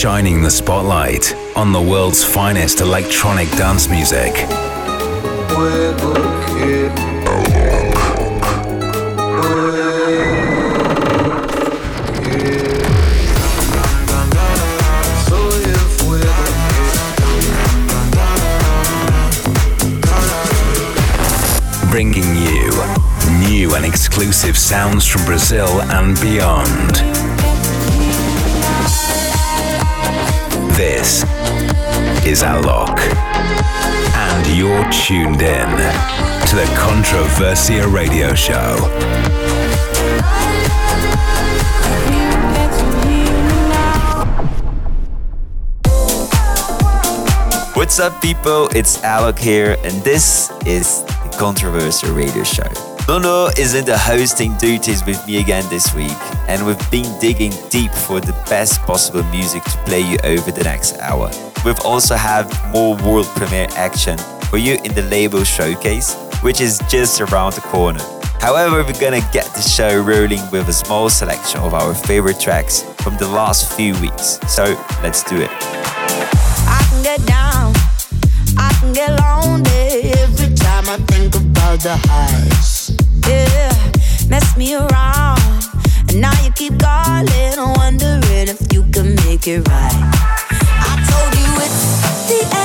shining the spotlight on the world's finest electronic dance music. Bringing you new and exclusive sounds from Brazil and beyond. This is Alok, and you're tuned in to the Controversia Radio Show. What's up, people? It's Alok here, and this is the Controversia Radio Show. Nono is in the hosting duties with me again this week, and we've been digging deep for the best possible music to play you over the next hour. We've also have more world premiere action for you in the label showcase, which is just around the corner. However, we're gonna get the show rolling with a small selection of our favorite tracks from the last few weeks. So let's do it. I can get down, I can get lonely every time I think about the highs yeah, mess me around. And now you keep calling, wondering if you can make it right. I told you it's the end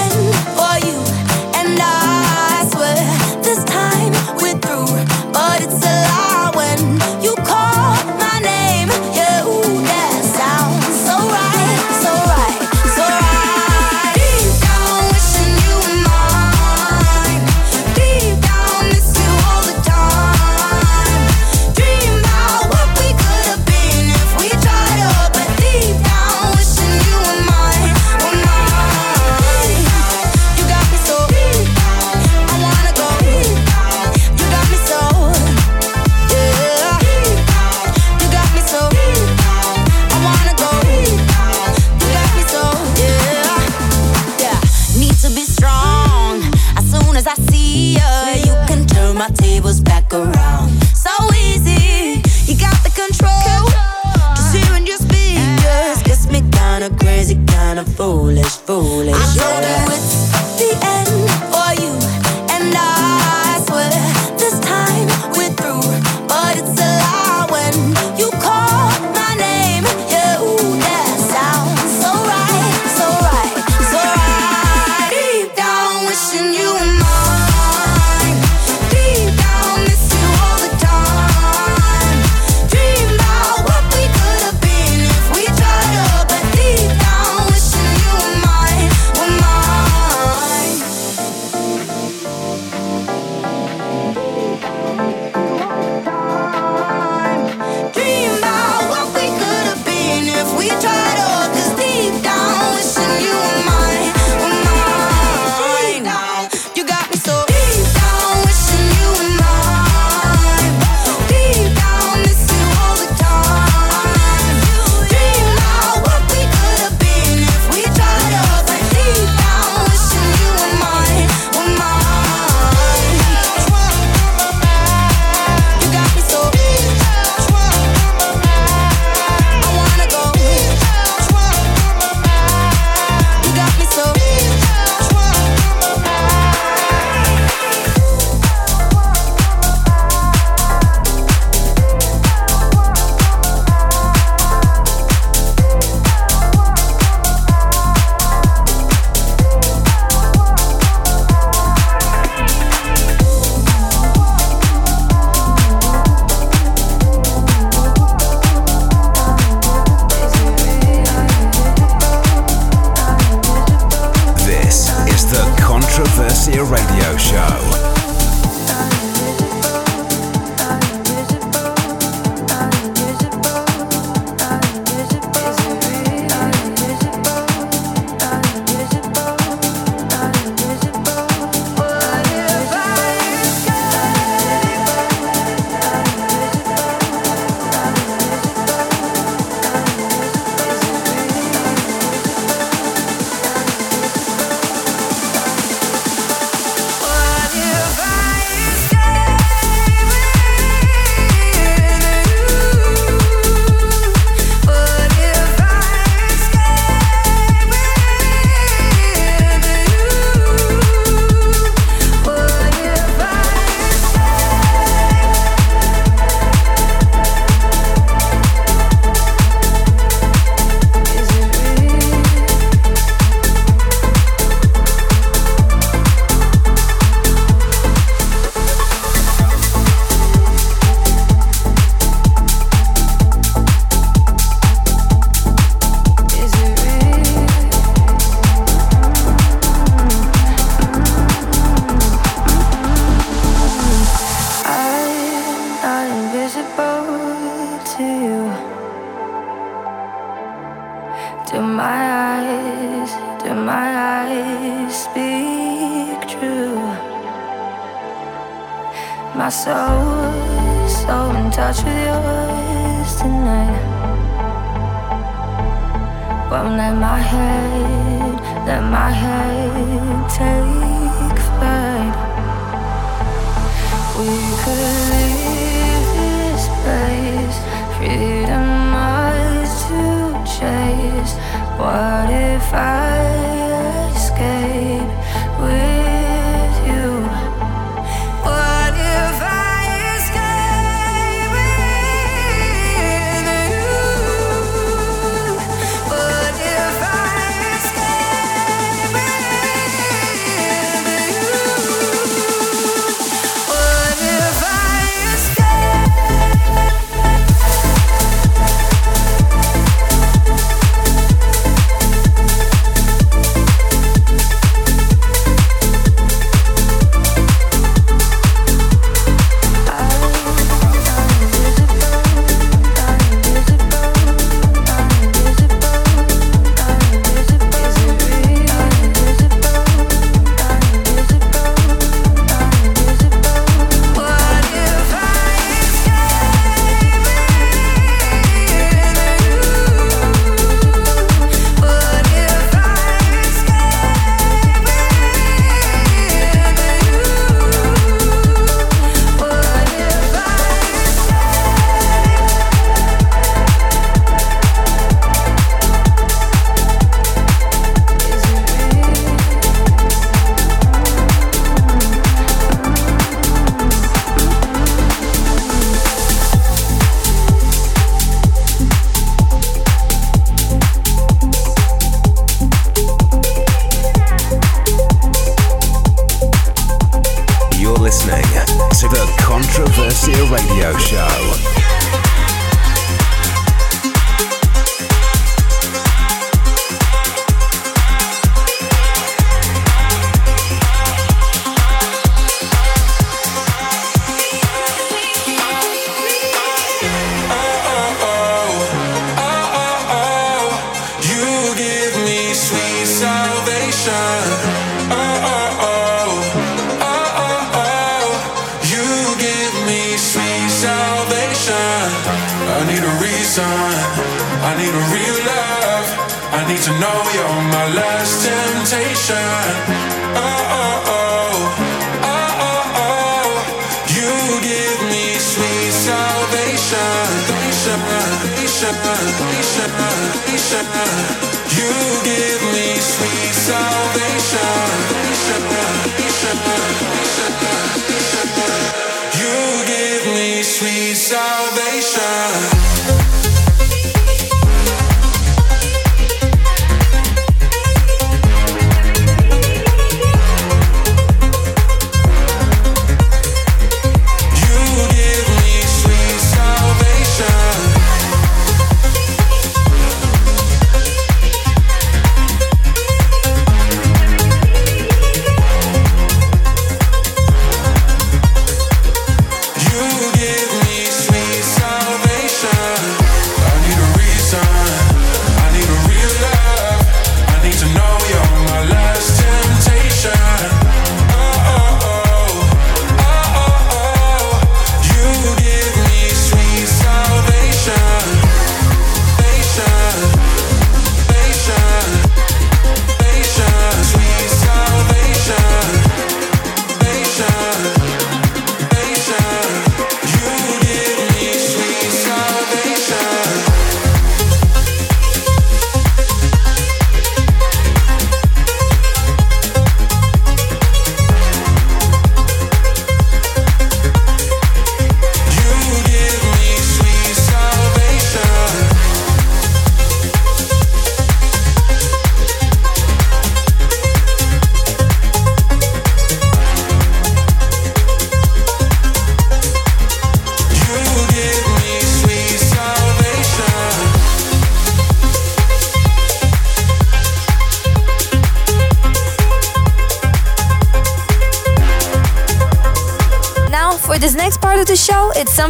salvation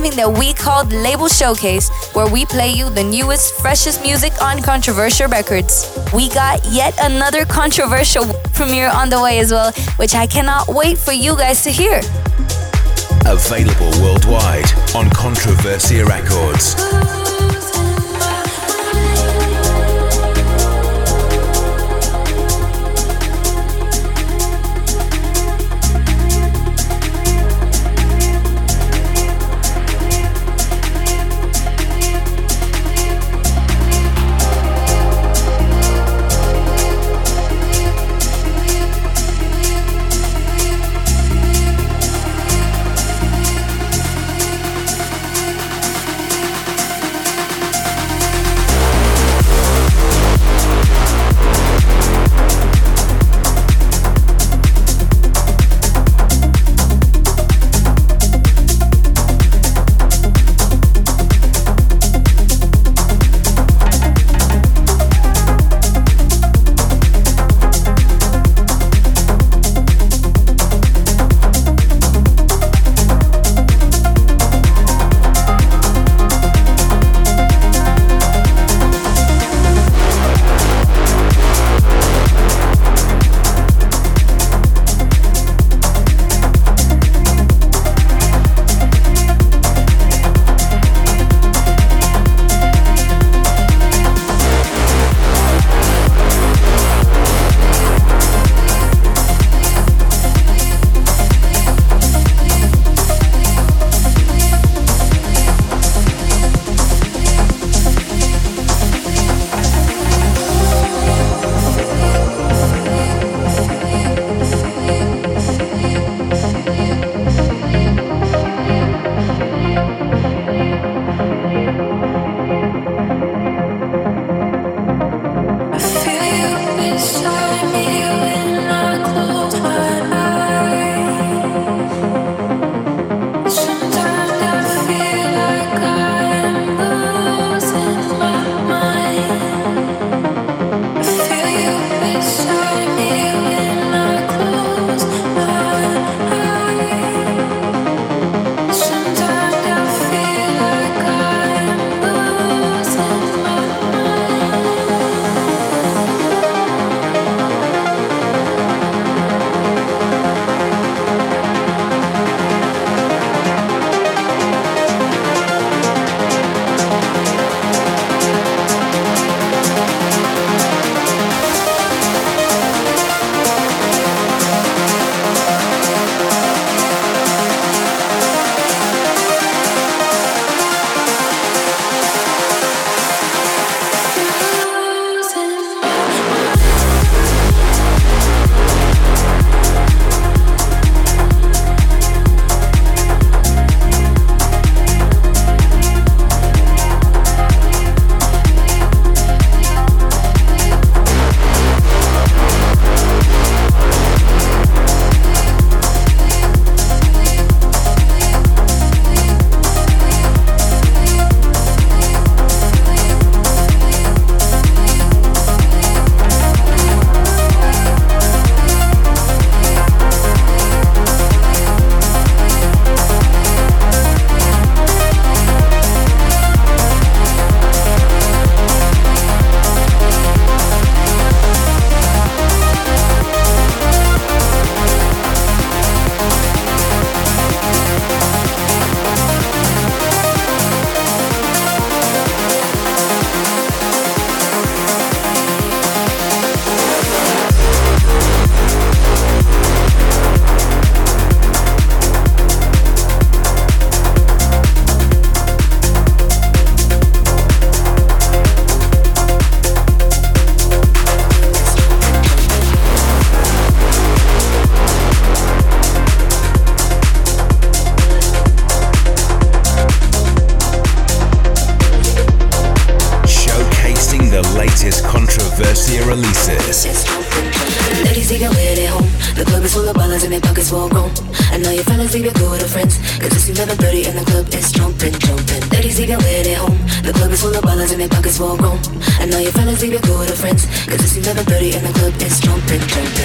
something that we call the Label Showcase, where we play you the newest, freshest music on Controversia Records. We got yet another controversial premiere on the way as well, which I cannot wait for you guys to hear. Available worldwide on Controversia Records. Everybody the and the club is jumping, jumping.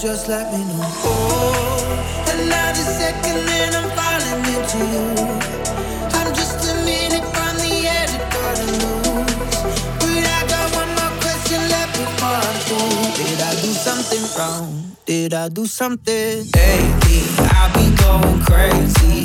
just let me know. Oh, another second and I'm falling into you. I'm just a minute from the edge of garden lose. But I got one more question left before I'm. Did I do something wrong? Did I do something? Lately, I be going crazy.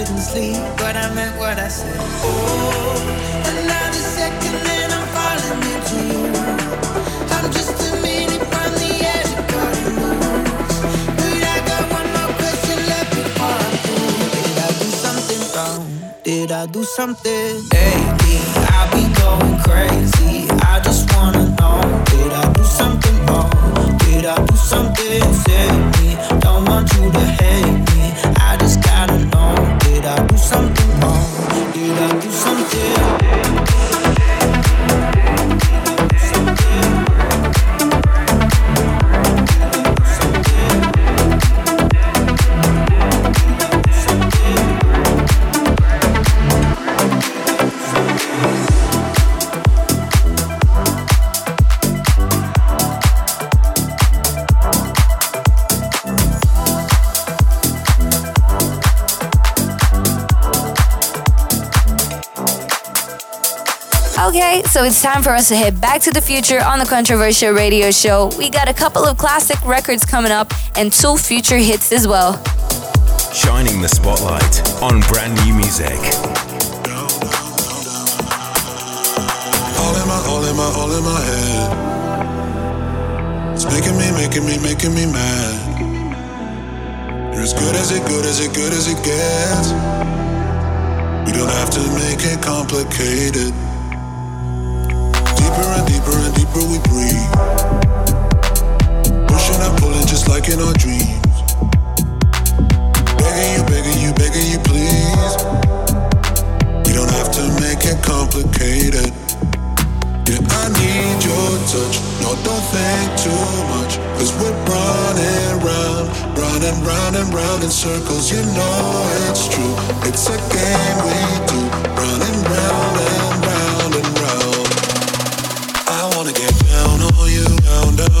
couldn't sleep, but I meant what I said. Oh, another second and I'm falling into you. I'm just a minute from the edge of cutting loose. But I got one more question left before I'm. Did I do something wrong? Did I do something? So it's time for us to head back to the future on the Controversia Radio Show. We got a couple of classic records coming up and two future hits as well. Shining the spotlight on brand new music. All in my, all in my, all in my head. It's making me, making me, making me mad. You're as good as it, good as it, good as it gets. We don't have to make it complicated. Deeper and deeper and deeper we breathe. Pushing and pulling just like in our dreams. Begging you, begging you, begging you, please. We don't have to make it complicated. Yeah, I need your touch. No, don't think too much. Cause we're running round, running round and round in circles. You know it's true. It's a game we do.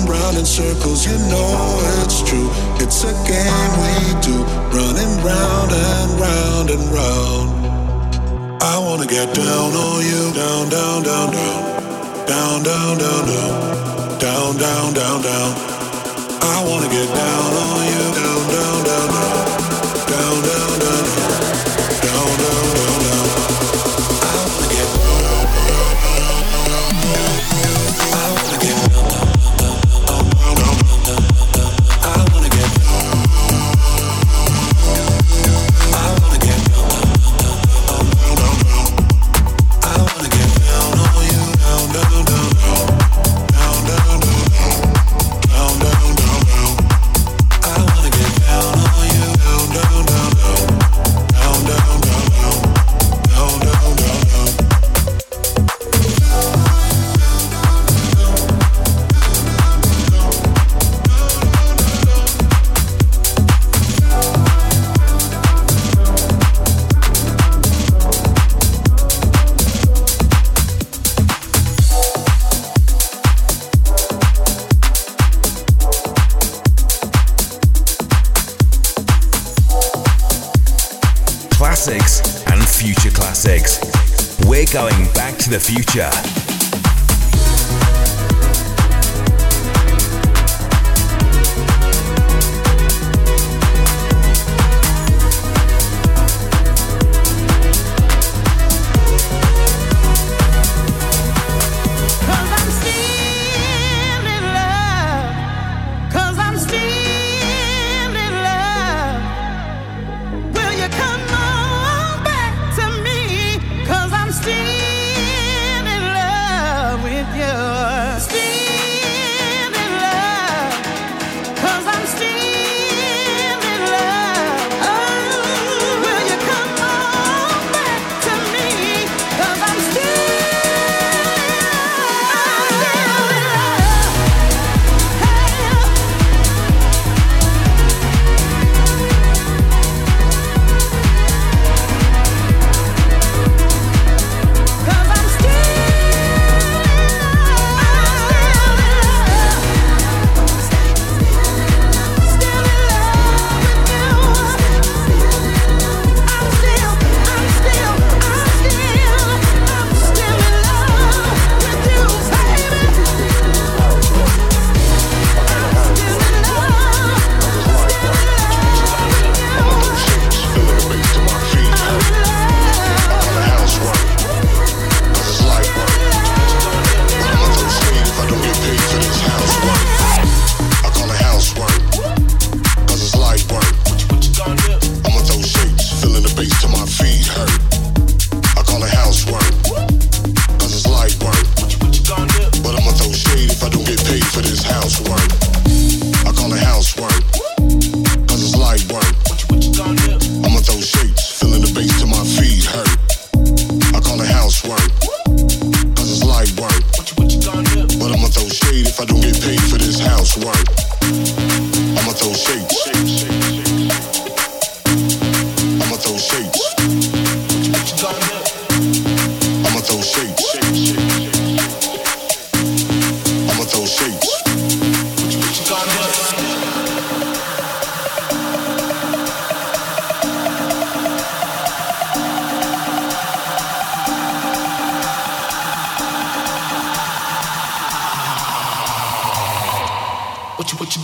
and round in circles. You know it's true. It's a game we do. Running round and round and round. I wanna get down on you. Down, down, down, down. Down, down, down, down. Down, down, down, down. I wanna get down on you. Down,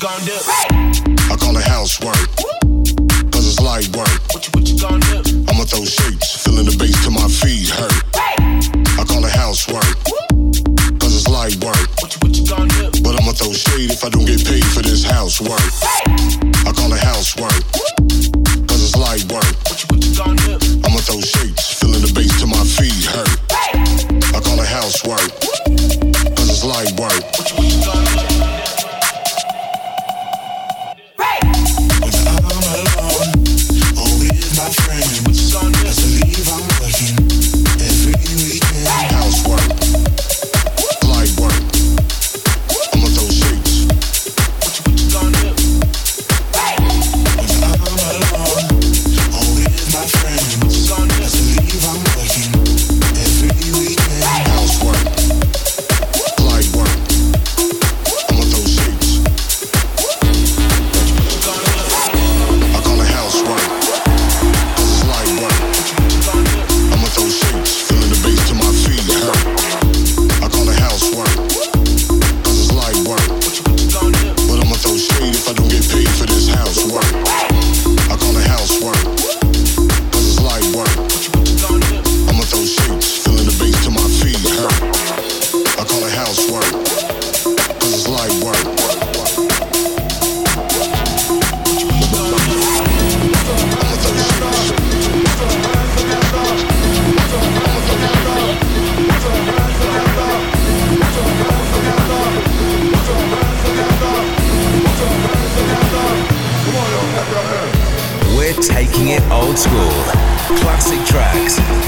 I call it it's light work. What you, what you gon' do? I'ma throw the bass my feet. I call it cause it's light work. What you, what you gon' do? But I'ma throw shade if I don't get paid for this housework. I call it housework.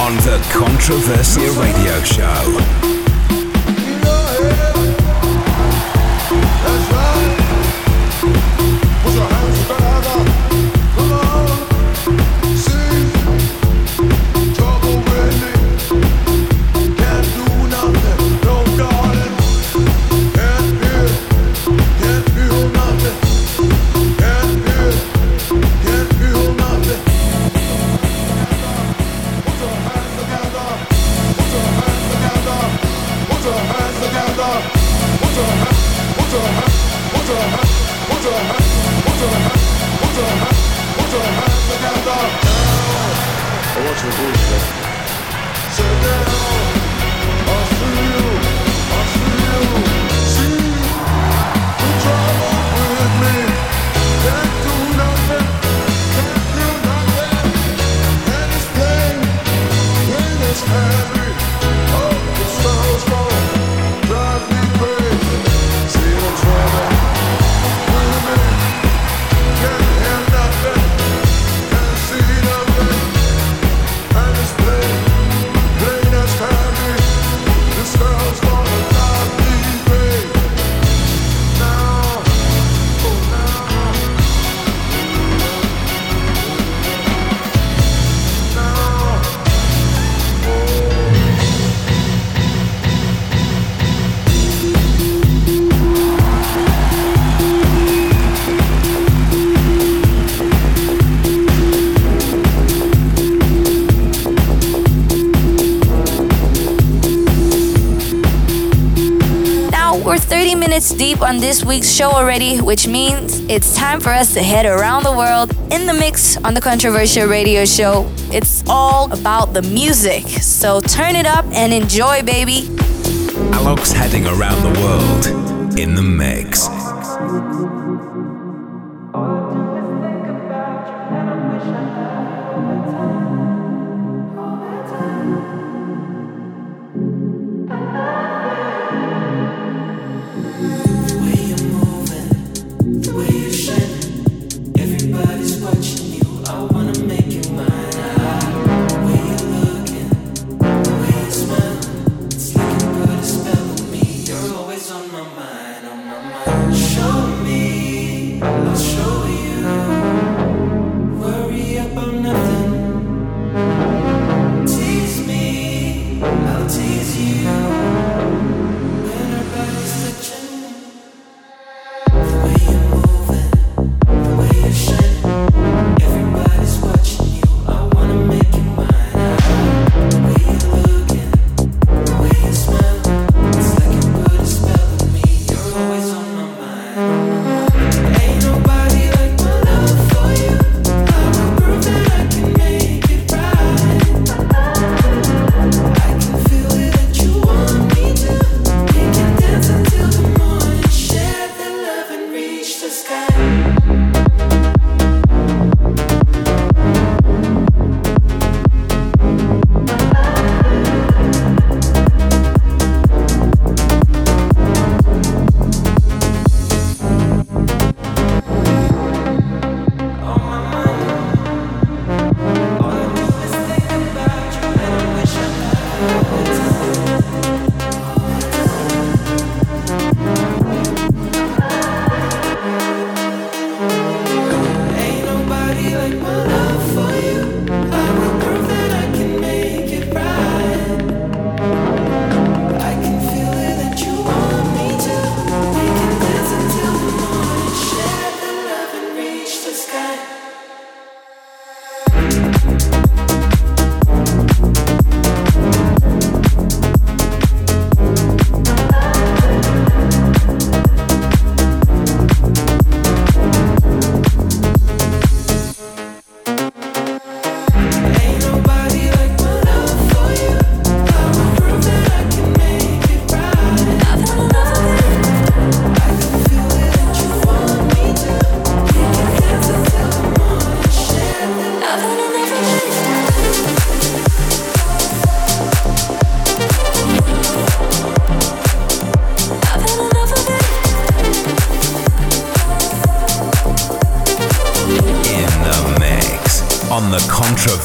on the Controversia Radio Show. minutes deep on this week's show already, which means it's time for us to head around the world in the mix on the Controversia Radio Show. It's all about the music, so turn it up and enjoy, baby. Alex heading around the world in the mix.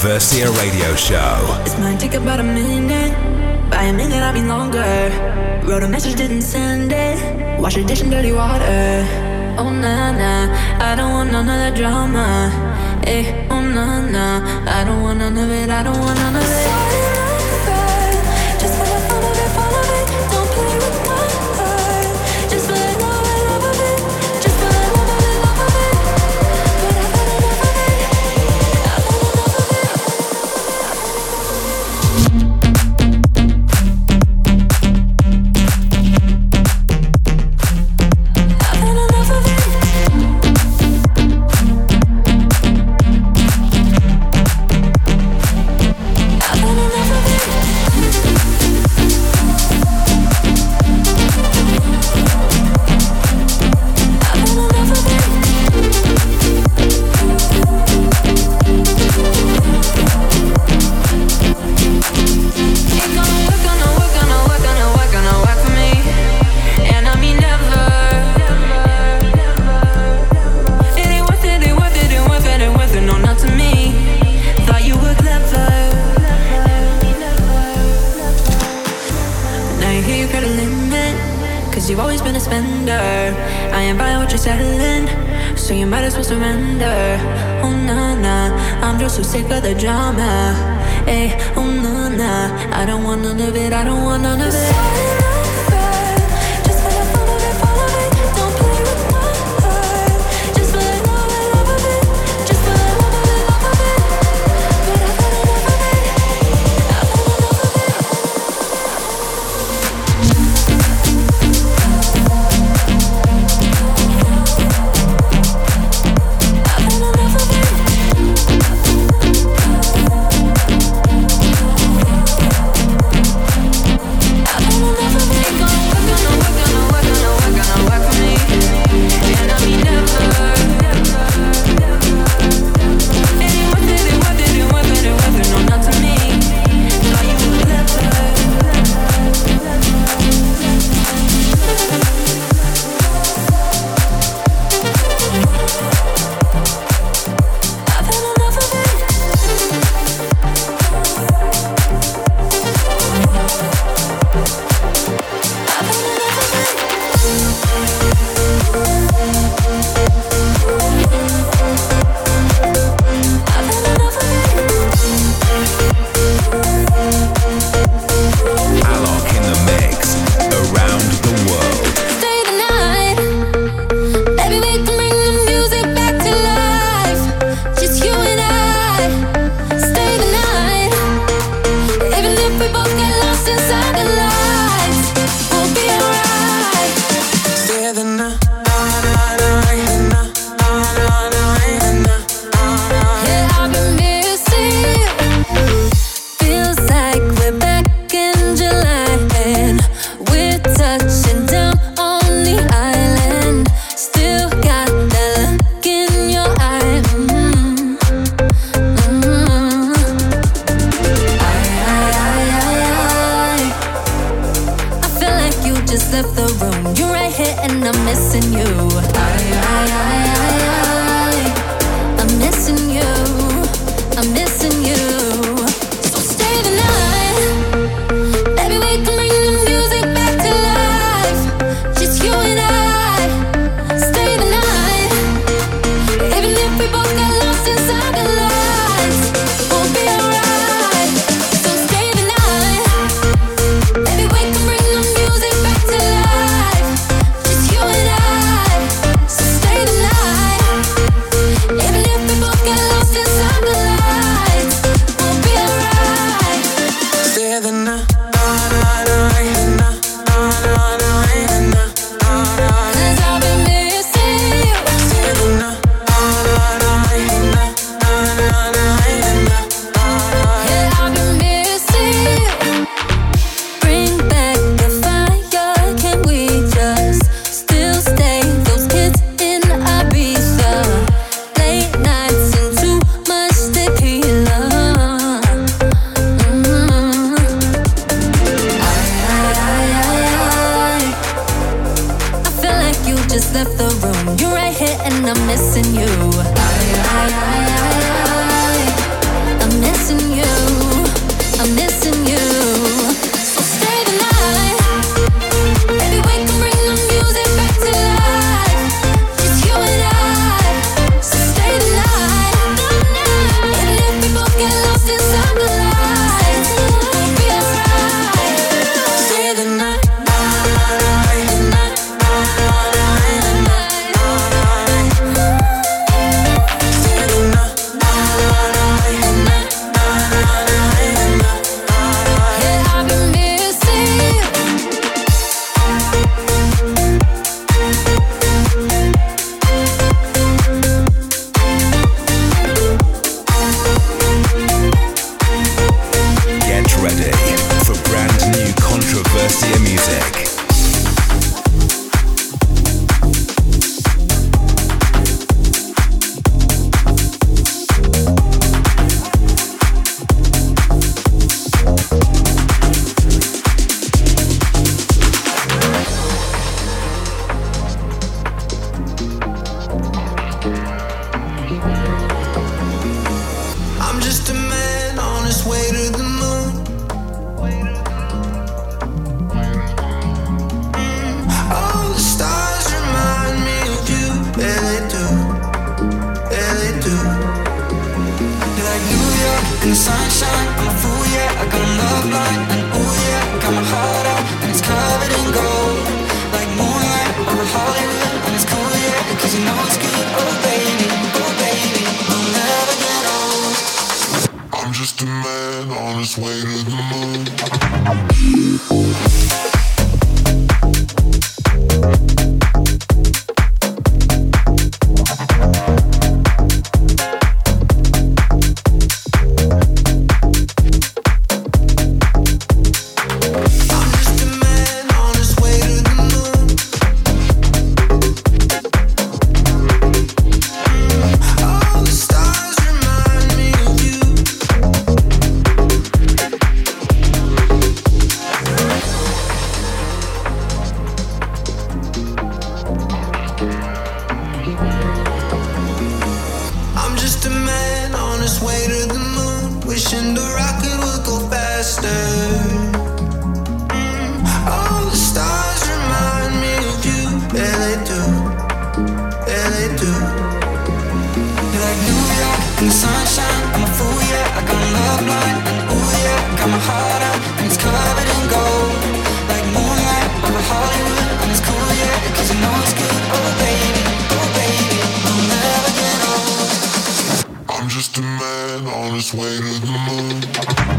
Controversia Radio Show. Take about a minute. By a minute, I longer. Wrote a message, didn't send it. Wash dish in dirty water. Oh, nah, nah. I don't want none of that drama. Eh, oh, nah, nah. I don't want none of it. I don't want none of it.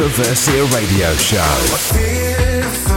Controversia Radio Show.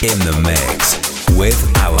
in the mix with our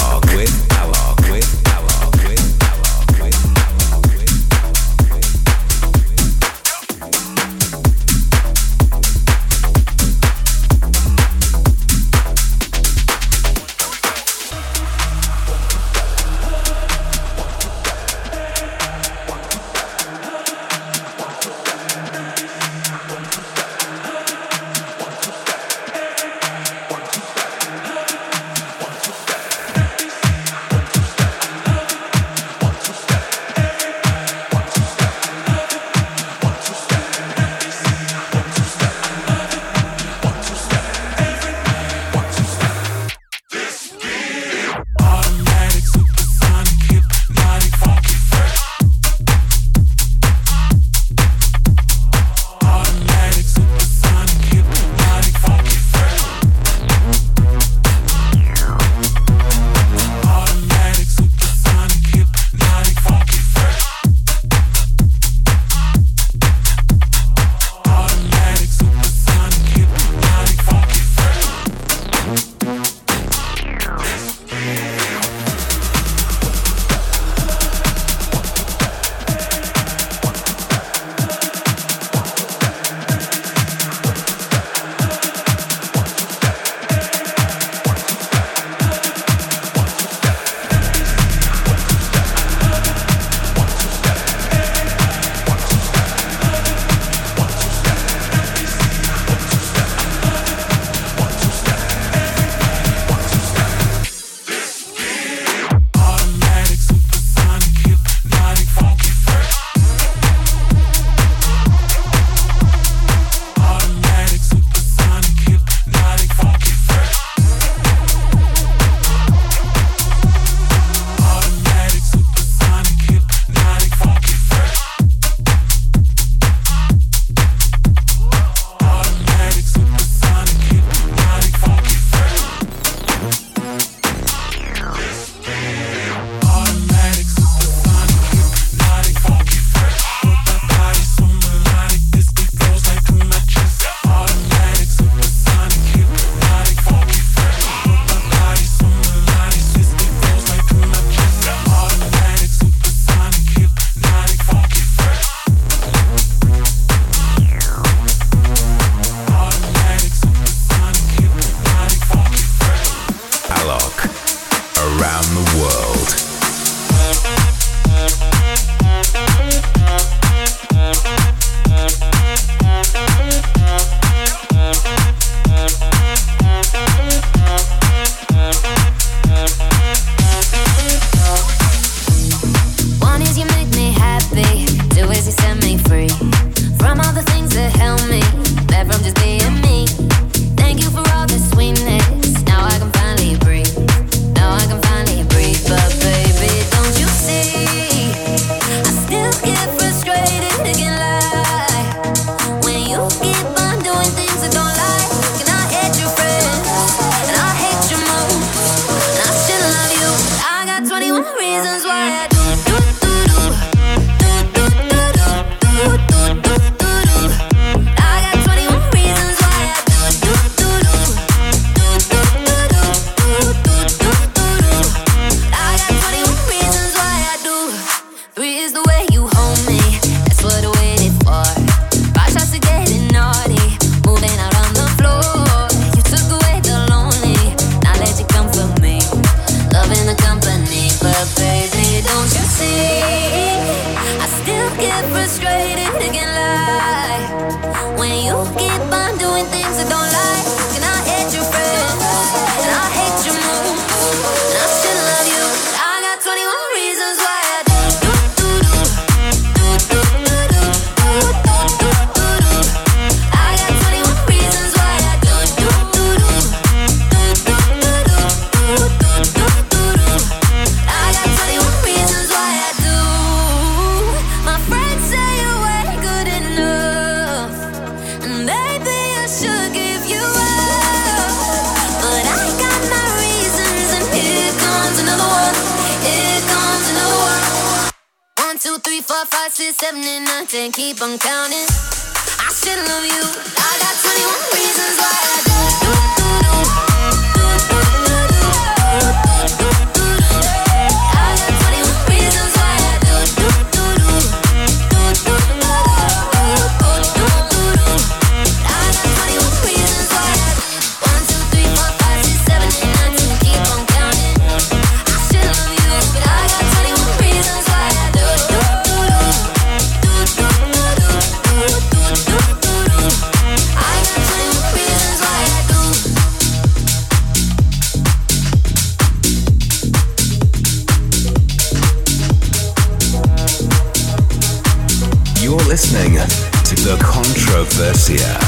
Controversia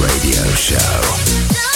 Radio Show.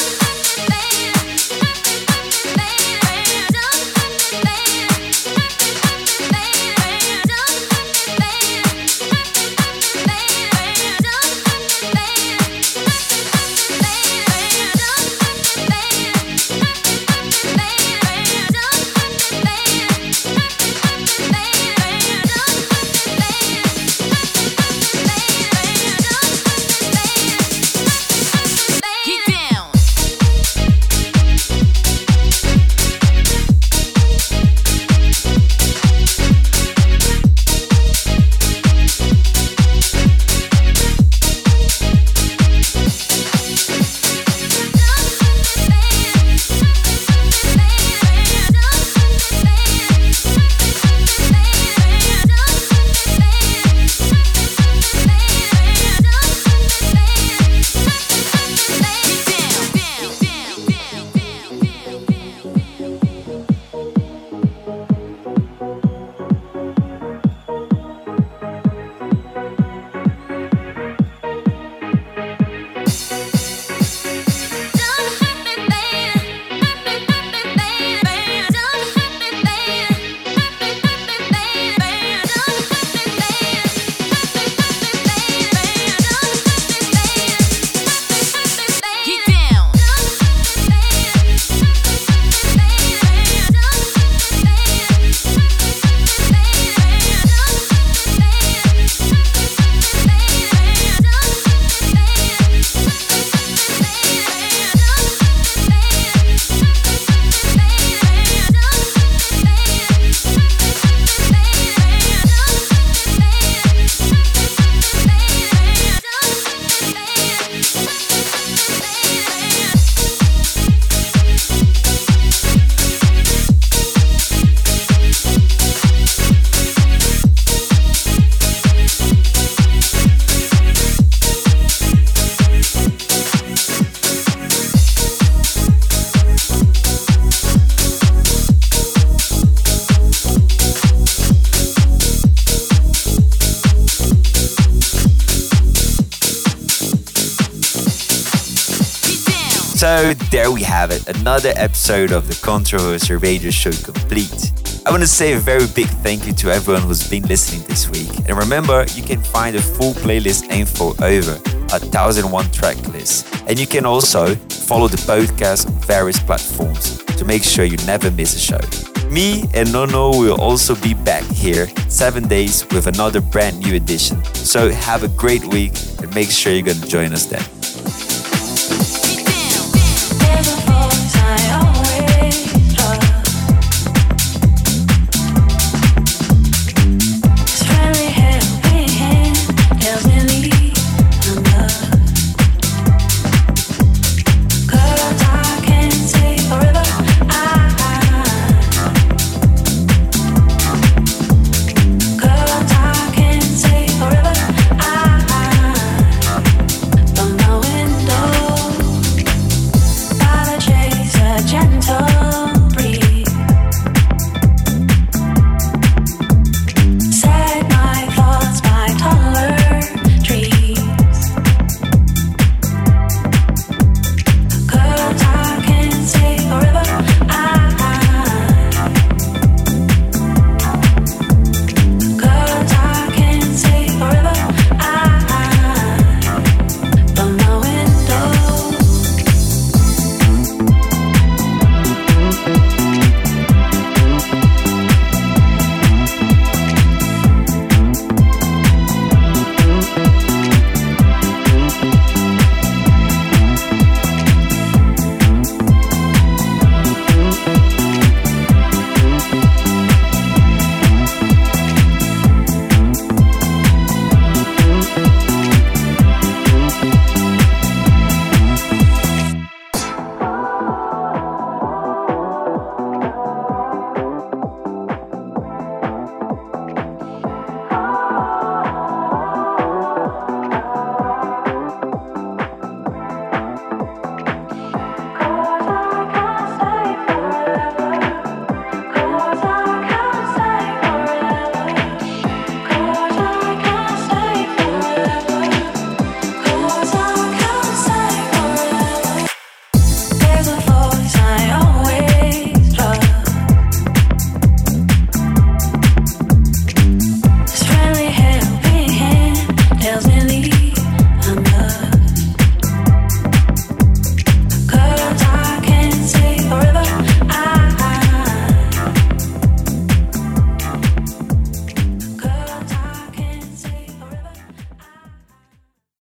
So there we have it, another episode of the Controversia Radio Show complete. I want to say a very big thank you to everyone who's been listening this week. And remember, you can find a full playlist info over a 1001 track list. And you can also follow the podcast on various platforms to make sure you never miss a show. Me and Nono will also be back here seven days with another brand new edition. So have a great week and make sure you're going to join us then.